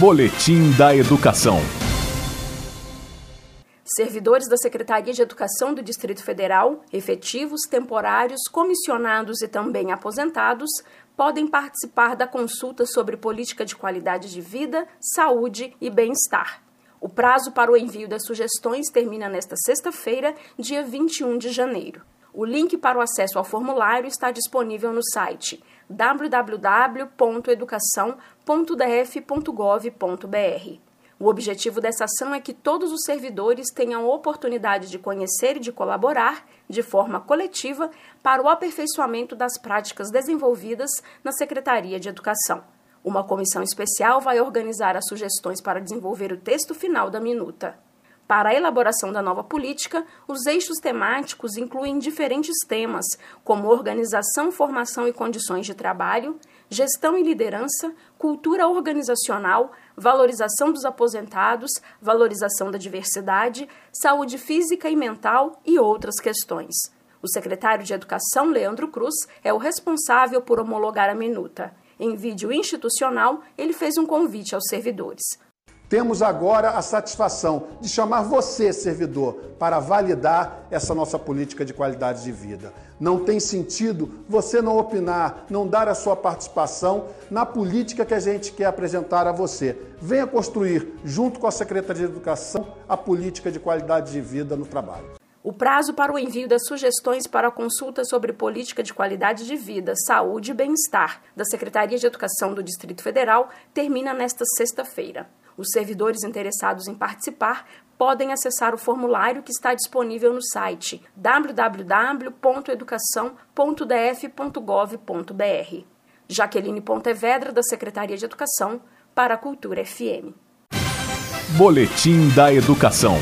Boletim da Educação. Servidores da Secretaria de Educação do Distrito Federal, efetivos, temporários, comissionados e também aposentados, podem participar da consulta sobre política de qualidade de vida, saúde e bem-estar. O prazo para o envio das sugestões termina nesta sexta-feira, dia 21 de janeiro. O link para o acesso ao formulário está disponível no site www.educação.df.gov.br. O objetivo dessa ação é que todos os servidores tenham oportunidade de conhecer e de colaborar, de forma coletiva, para o aperfeiçoamento das práticas desenvolvidas na Secretaria de Educação. Uma comissão especial vai organizar as sugestões para desenvolver o texto final da minuta. Para a elaboração da nova política, os eixos temáticos incluem diferentes temas, como organização, formação e condições de trabalho, gestão e liderança, cultura organizacional, valorização dos aposentados, valorização da diversidade, saúde física e mental e outras questões. O secretário de Educação, Leandro Cruz, é o responsável por homologar a minuta. Em vídeo institucional, ele fez um convite aos servidores. Temos agora a satisfação de chamar você, servidor, para validar essa nossa política de qualidade de vida. Não tem sentido você não opinar, não dar a sua participação na política que a gente quer apresentar a você. Venha construir, junto com a Secretaria de Educação, a política de qualidade de vida no trabalho. O prazo para o envio das sugestões para a consulta sobre política de qualidade de vida, saúde e bem-estar da Secretaria de Educação do Distrito Federal termina nesta sexta-feira. Os servidores interessados em participar podem acessar o formulário que está disponível no site www.educação.df.gov.br. Jaqueline Pontevedra, da Secretaria de Educação, para a Cultura FM. Boletim da Educação.